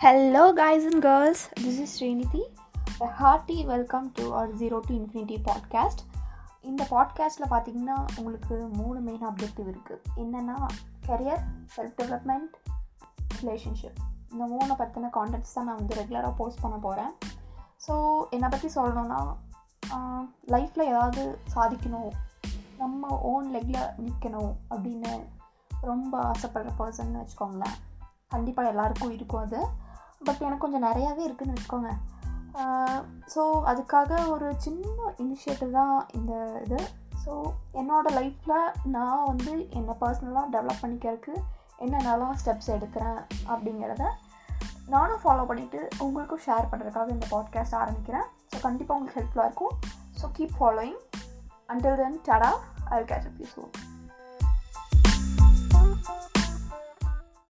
Hello, guys and girls. This is Srinidhi. A hearty welcome to our Zero to Infinity podcast. இந்த பாட்காஸ்ட்டில் பார்த்தீங்கன்னா உங்களுக்கு மூணு main objective இருக்குது என்னென்னா கெரியர் செல்ஃப் டெவலப்மெண்ட் ரிலேஷன்ஷிப் இந்த மூணை பற்றின கான்டென்ட்ஸ் தான் நான் வந்து ரெகுலராக போஸ்ட் பண்ண போகிறேன் ஸோ என்னை பற்றி சொல்லணும்னா லைஃப்பில் ஏதாவது சாதிக்கணும் நம்ம ஓன் லெக்கில் நிற்கணும் அப்படின்னு ரொம்ப ஆசைப்படுற பர்சன் வச்சுக்கோங்களேன் கண்டிப்பாக எல்லாருக்கும் இருக்கும் அது பட் எனக்கு கொஞ்சம் நிறையாவே இருக்குதுன்னு வச்சுக்கோங்க. ஸோ அதுக்காக ஒரு சின்ன இனிஷியேட்டிவ் தான் இந்த இது. ஸோ என்னோடய லைஃப்பில் நான் வந்து என்னை பர்சனலாக டெவலப் பண்ணிக்கிறதுக்கு என்னென்னலாம் ஸ்டெப்ஸ் எடுக்கிறேன் அப்படிங்கிறத நானும் ஃபாலோ பண்ணிவிட்டு உங்களுக்கும் ஷேர் பண்ணுறதுக்காக இந்த பாட்காஸ்ட் ஆரம்பிக்கிறேன். ஸோ கண்டிப்பாக உங்களுக்கு ஹெல்ப்ஃபுல்லாக இருக்கும். So keep following until then tata I catch up you soon